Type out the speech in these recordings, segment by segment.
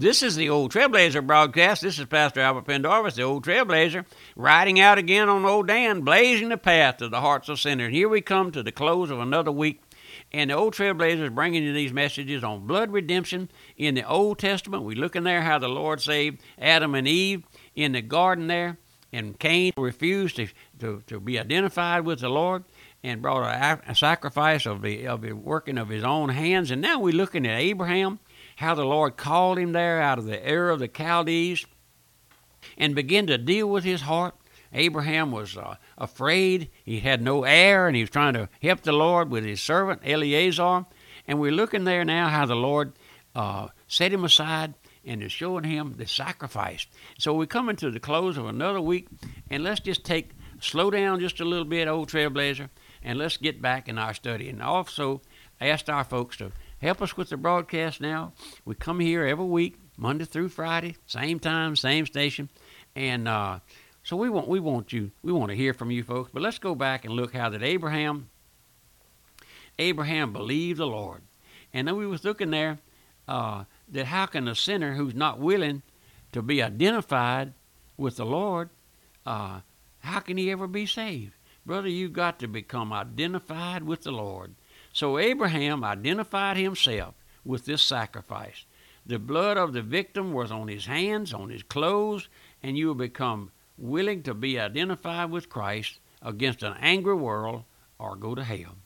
This is the Old Trailblazer broadcast. This is Pastor Albert Pendarvis, the Old Trailblazer, riding out again on Old Dan, blazing the path to the hearts of sinners. Here we come to the close of another week, and the Old Trailblazer is bringing you these messages on blood redemption in the Old Testament. We look in there how the Lord saved Adam and Eve in the garden there, and Cain refused to, to, to be identified with the Lord and brought a, a sacrifice of the, of the working of his own hands. And now we're looking at Abraham how the Lord called him there out of the Ur of the Chaldees and began to deal with his heart. Abraham was uh, afraid. He had no heir, and he was trying to help the Lord with his servant Eleazar. And we're looking there now how the Lord uh, set him aside and is showing him the sacrifice. So we're coming to the close of another week, and let's just take slow down just a little bit, old Trailblazer, and let's get back in our study. And also asked our folks to help us with the broadcast now. We come here every week, Monday through Friday, same time, same station, and uh, so we want we want you we want to hear from you folks. But let's go back and look how that Abraham Abraham believed the Lord, and then we was looking there uh, that how can a sinner who's not willing to be identified with the Lord, uh, how can he ever be saved? Brother, you've got to become identified with the Lord. So Abraham identified himself with this sacrifice. The blood of the victim was on his hands, on his clothes, and you will become willing to be identified with Christ against an angry world or go to hell.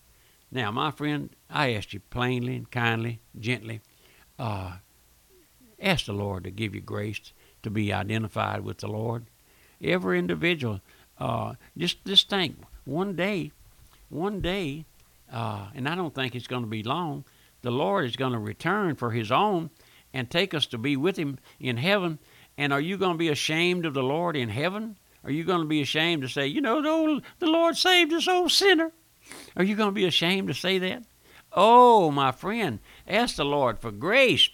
Now, my friend, I ask you plainly and kindly, gently, uh, ask the Lord to give you grace to be identified with the Lord. Every individual, uh, just just think, one day, one day, uh, and I don't think it's going to be long, the Lord is going to return for His own and take us to be with Him in heaven. And are you going to be ashamed of the Lord in heaven? Are you going to be ashamed to say, you know, the, old, the Lord saved this old sinner? Are you going to be ashamed to say that? Oh, my friend, ask the Lord for grace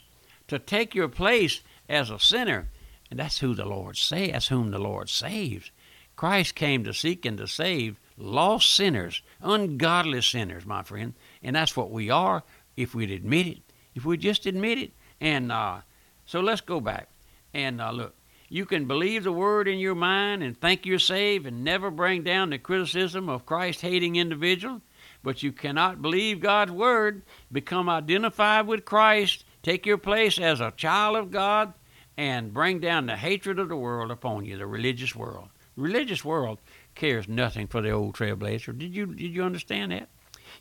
to take your place as a sinner. And that's who the Lord saves, that's whom the Lord saves. Christ came to seek and to save lost sinners, ungodly sinners, my friend. And that's what we are if we'd admit it. If we'd just admit it. And uh, so let's go back. And uh, look, you can believe the word in your mind and think you're saved and never bring down the criticism of Christ hating individual, but you cannot believe God's word, become identified with Christ, take your place as a child of God, and bring down the hatred of the world upon you, the religious world. Religious world cares nothing for the old trailblazer. Did you did you understand that?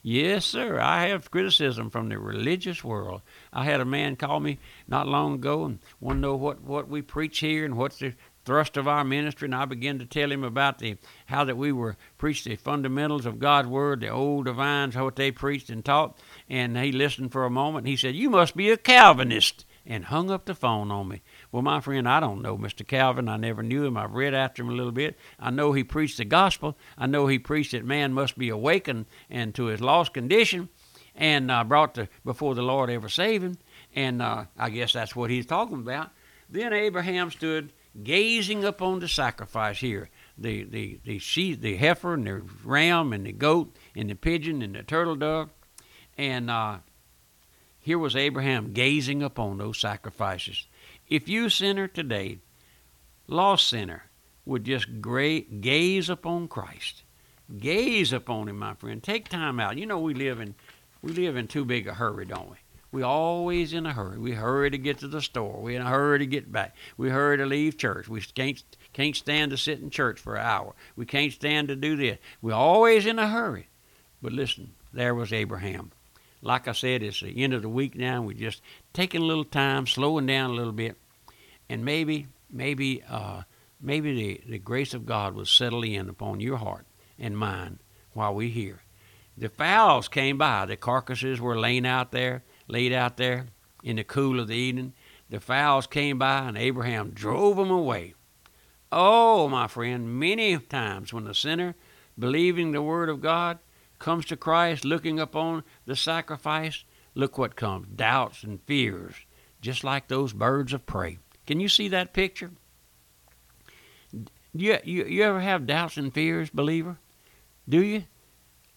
Yes, sir. I have criticism from the religious world. I had a man call me not long ago and want to know what, what we preach here and what's the thrust of our ministry. And I began to tell him about the how that we were preached the fundamentals of God's word, the old divines, what they preached and taught. And he listened for a moment. And he said, "You must be a Calvinist," and hung up the phone on me. Well, my friend, I don't know Mr. Calvin. I never knew him. I've read after him a little bit. I know he preached the gospel. I know he preached that man must be awakened and to his lost condition and uh, brought to, before the Lord ever save him. And uh, I guess that's what he's talking about. Then Abraham stood gazing upon the sacrifice here. The, the, the sheep, the heifer and the ram and the goat and the pigeon and the turtle dove. And uh, here was Abraham gazing upon those sacrifices. If you, sinner today, lost sinner, would just gaze upon Christ, gaze upon Him, my friend. Take time out. You know we live in we live in too big a hurry, don't we? We always in a hurry. We hurry to get to the store. We in a hurry to get back. We hurry to leave church. We can't can't stand to sit in church for an hour. We can't stand to do this. We're always in a hurry. But listen, there was Abraham. Like I said, it's the end of the week now. We're just taking a little time, slowing down a little bit, and maybe, maybe, uh, maybe the, the grace of God will settle in upon your heart and mine while we're here. The fowls came by. The carcasses were laying out there, laid out there in the cool of the evening. The fowls came by, and Abraham drove them away. Oh, my friend, many times when the sinner, believing the word of God, comes to Christ, looking upon the sacrifice, look what comes doubts and fears, just like those birds of prey. Can you see that picture? You, you, you ever have doubts and fears, believer? Do you?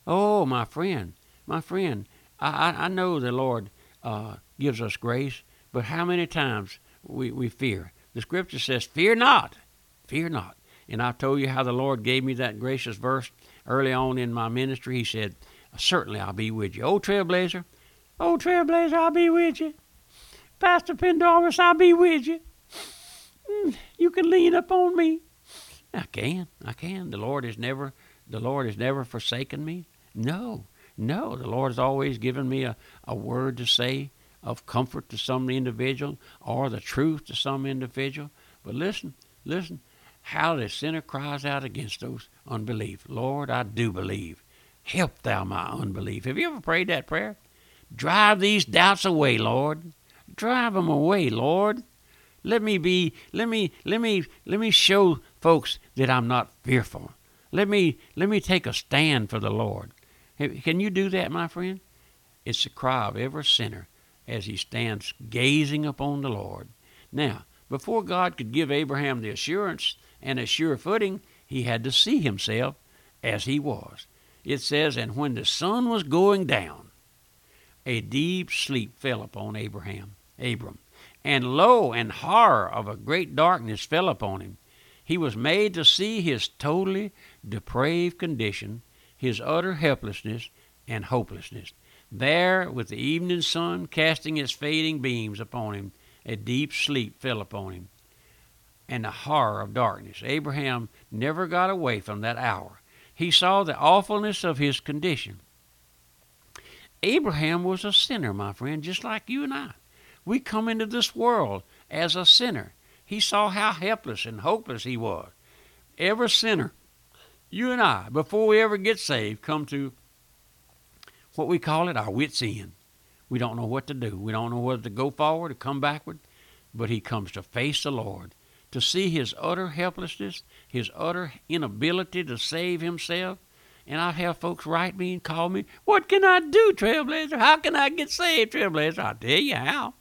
Oh, my friend, my friend, I, I, I know the Lord uh, gives us grace, but how many times we, we fear. The scripture says, Fear not, fear not. And I told you how the Lord gave me that gracious verse early on in my ministry. He said, Certainly I'll be with you. Oh, Trailblazer, oh, Trailblazer, I'll be with you. Pastor Pendarvis, I'll be with you. Mm, you can lean up on me. I can, I can. The Lord has never, the Lord has never forsaken me. No, no. The Lord has always given me a, a word to say of comfort to some individual or the truth to some individual. But listen, listen, how the sinner cries out against those unbelief. Lord, I do believe. Help thou my unbelief. Have you ever prayed that prayer? Drive these doubts away, Lord. Drive them away, Lord. Let me be let me let me let me show folks that I'm not fearful. Let me let me take a stand for the Lord. Can you do that, my friend? It's the cry of every sinner as he stands gazing upon the Lord. Now, before God could give Abraham the assurance and a sure footing, he had to see himself as he was. It says, And when the sun was going down, a deep sleep fell upon Abraham, Abram, and lo, and horror of a great darkness fell upon him. He was made to see his totally depraved condition, his utter helplessness and hopelessness. There, with the evening sun casting its fading beams upon him, a deep sleep fell upon him, and the horror of darkness. Abraham never got away from that hour. He saw the awfulness of his condition. Abraham was a sinner, my friend, just like you and I. We come into this world as a sinner. He saw how helpless and hopeless he was. Every sinner, you and I, before we ever get saved, come to what we call it our wits end. We don't know what to do. We don't know whether to go forward or come backward. But he comes to face the Lord, to see his utter helplessness, his utter inability to save himself. And I have folks write me and call me, What can I do, Trailblazer? How can I get saved, Trailblazer? I'll tell you how.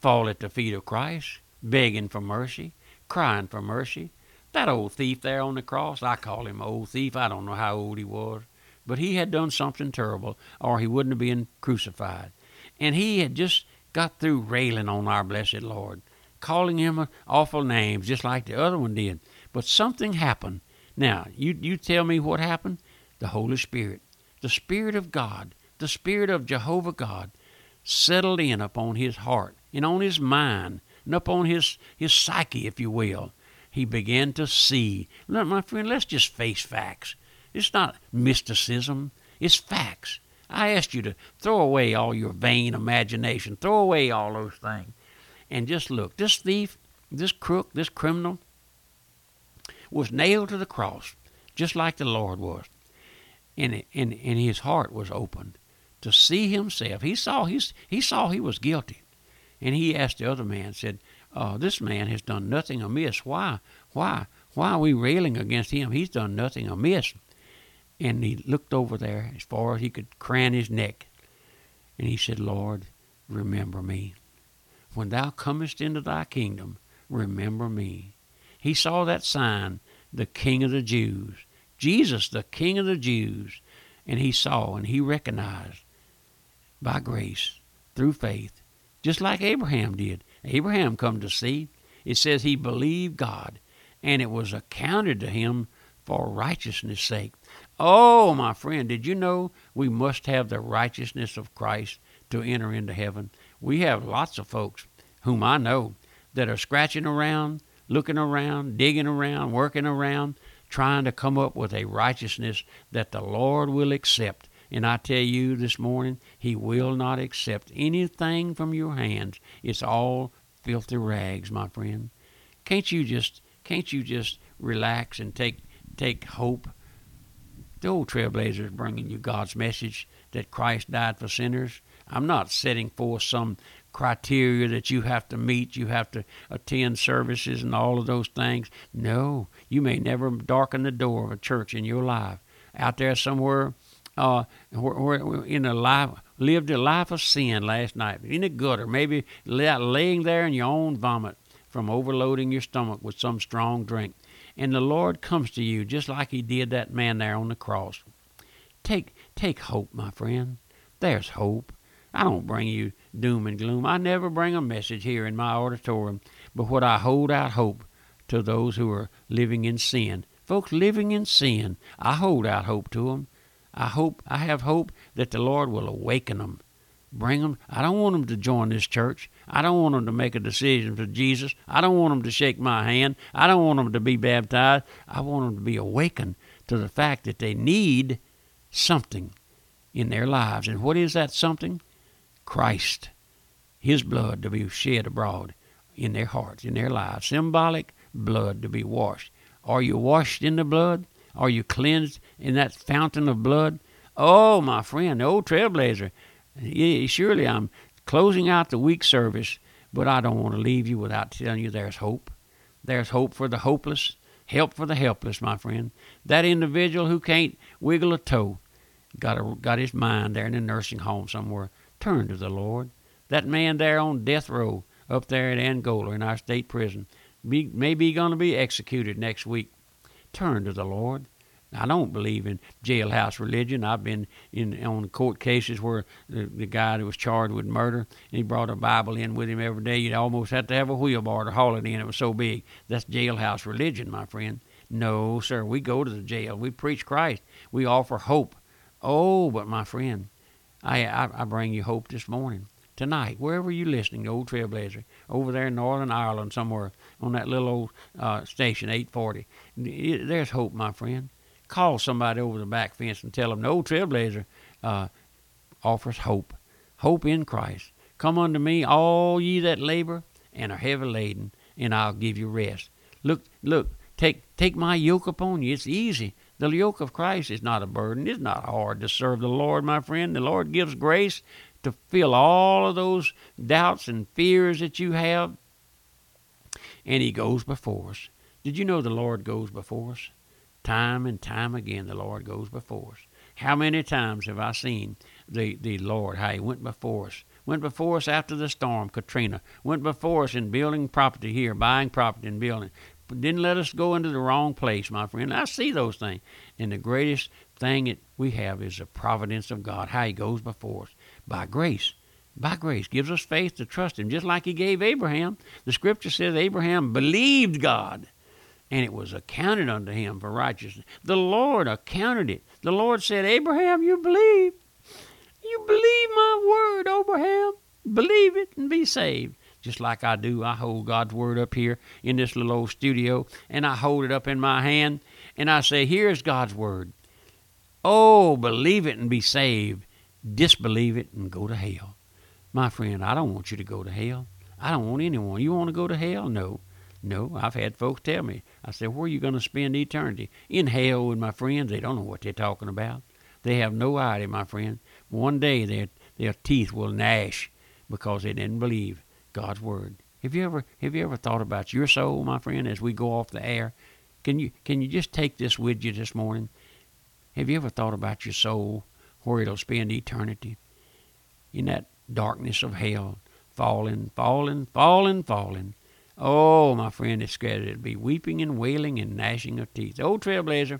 Fall at the feet of Christ, begging for mercy, crying for mercy. That old thief there on the cross, I call him old thief. I don't know how old he was. But he had done something terrible, or he wouldn't have been crucified. And he had just got through railing on our blessed Lord, calling him awful names, just like the other one did. But something happened. Now, you, you tell me what happened? The Holy Spirit, the Spirit of God, the Spirit of Jehovah God, settled in upon his heart and on his mind and upon his, his psyche, if you will. He began to see. Look, my friend, let's just face facts. It's not mysticism, it's facts. I asked you to throw away all your vain imagination, throw away all those things, and just look. This thief, this crook, this criminal was nailed to the cross, just like the Lord was. And, and, and his heart was opened to see himself. He saw, his, he saw he was guilty. And he asked the other man, said, uh, This man has done nothing amiss. Why? Why? Why are we railing against him? He's done nothing amiss. And he looked over there as far as he could crane his neck. And he said, Lord, remember me. When thou comest into thy kingdom, remember me. He saw that sign, the King of the Jews. Jesus, the King of the Jews. And he saw and he recognized by grace, through faith, just like Abraham did. Abraham come to see. It says he believed God, and it was accounted to him for righteousness' sake. Oh, my friend, did you know we must have the righteousness of Christ to enter into heaven? We have lots of folks whom I know that are scratching around, looking around, digging around, working around, trying to come up with a righteousness that the Lord will accept. And I tell you this morning, He will not accept anything from your hands. It's all filthy rags, my friend. Can't you just can't you just relax and take take hope the old trailblazers bringing you God's message that Christ died for sinners. I'm not setting forth some criteria that you have to meet, you have to attend services and all of those things. No, you may never darken the door of a church in your life. Out there somewhere, uh, in a life, lived a life of sin last night, in a gutter, maybe laying there in your own vomit from overloading your stomach with some strong drink and the Lord comes to you just like he did that man there on the cross. Take take hope, my friend. There's hope. I don't bring you doom and gloom. I never bring a message here in my auditorium, but what I hold out hope to those who are living in sin. Folks living in sin, I hold out hope to them. I hope I have hope that the Lord will awaken them, bring them. I don't want them to join this church. I don't want them to make a decision for Jesus. I don't want them to shake my hand. I don't want them to be baptized. I want them to be awakened to the fact that they need something in their lives. And what is that something? Christ, His blood to be shed abroad in their hearts, in their lives. Symbolic blood to be washed. Are you washed in the blood? Are you cleansed in that fountain of blood? Oh, my friend, the old trailblazer. Surely I'm closing out the week service, but I don't want to leave you without telling you there's hope. There's hope for the hopeless, help for the helpless, my friend. That individual who can't wiggle a toe got, a, got his mind there in a nursing home somewhere. Turn to the Lord. That man there on death row up there at Angola in our state prison be, may be going to be executed next week. Turn to the Lord. I don't believe in jailhouse religion. I've been in on court cases where the, the guy that was charged with murder, and he brought a Bible in with him every day. You'd almost have to have a wheelbarrow to haul it in. It was so big. That's jailhouse religion, my friend. No, sir. We go to the jail. We preach Christ. We offer hope. Oh, but my friend, I, I, I bring you hope this morning, tonight, wherever you're listening, the Old Trailblazer, over there in Northern Ireland somewhere on that little old uh, station, 840. There's hope, my friend. Call somebody over the back fence and tell them the Old Trailblazer uh, offers hope, hope in Christ. Come unto me, all ye that labor and are heavy laden, and I'll give you rest. Look, look, take take my yoke upon you. It's easy. The yoke of Christ is not a burden. It's not hard to serve the Lord, my friend. The Lord gives grace to fill all of those doubts and fears that you have. And He goes before us. Did you know the Lord goes before us? Time and time again, the Lord goes before us. How many times have I seen the, the Lord, how He went before us? Went before us after the storm, Katrina. Went before us in building property here, buying property and building didn't let us go into the wrong place, my friend. I see those things. And the greatest thing that we have is the providence of God, how He goes before us by grace. By grace, gives us faith to trust Him, just like He gave Abraham. The scripture says Abraham believed God, and it was accounted unto him for righteousness. The Lord accounted it. The Lord said, Abraham, you believe. You believe my word, Abraham. Believe it and be saved just like I do. I hold God's Word up here in this little old studio, and I hold it up in my hand, and I say, Here's God's Word. Oh, believe it and be saved. Disbelieve it and go to hell. My friend, I don't want you to go to hell. I don't want anyone. You want to go to hell? No. No, I've had folks tell me. I said, Where are you going to spend eternity? In hell with my friends. They don't know what they're talking about. They have no idea, my friend. One day their, their teeth will gnash because they didn't believe. God's word. Have you ever have you ever thought about your soul, my friend, as we go off the air? Can you can you just take this with you this morning? Have you ever thought about your soul, where it'll spend eternity? In that darkness of hell, falling, falling, falling, falling. Oh, my friend, it's scared it'll be weeping and wailing and gnashing of teeth. Old trailblazer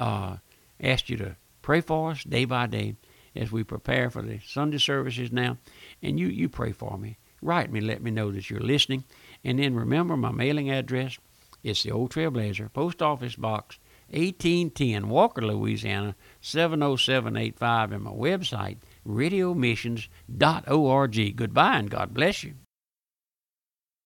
uh, asked you to pray for us day by day as we prepare for the Sunday services now, and you you pray for me write me, let me know that you're listening. And then remember my mailing address. It's the Old Trailblazer, Post Office Box 1810, Walker, Louisiana 70785, and my website, radiomissions.org. Goodbye and God bless you.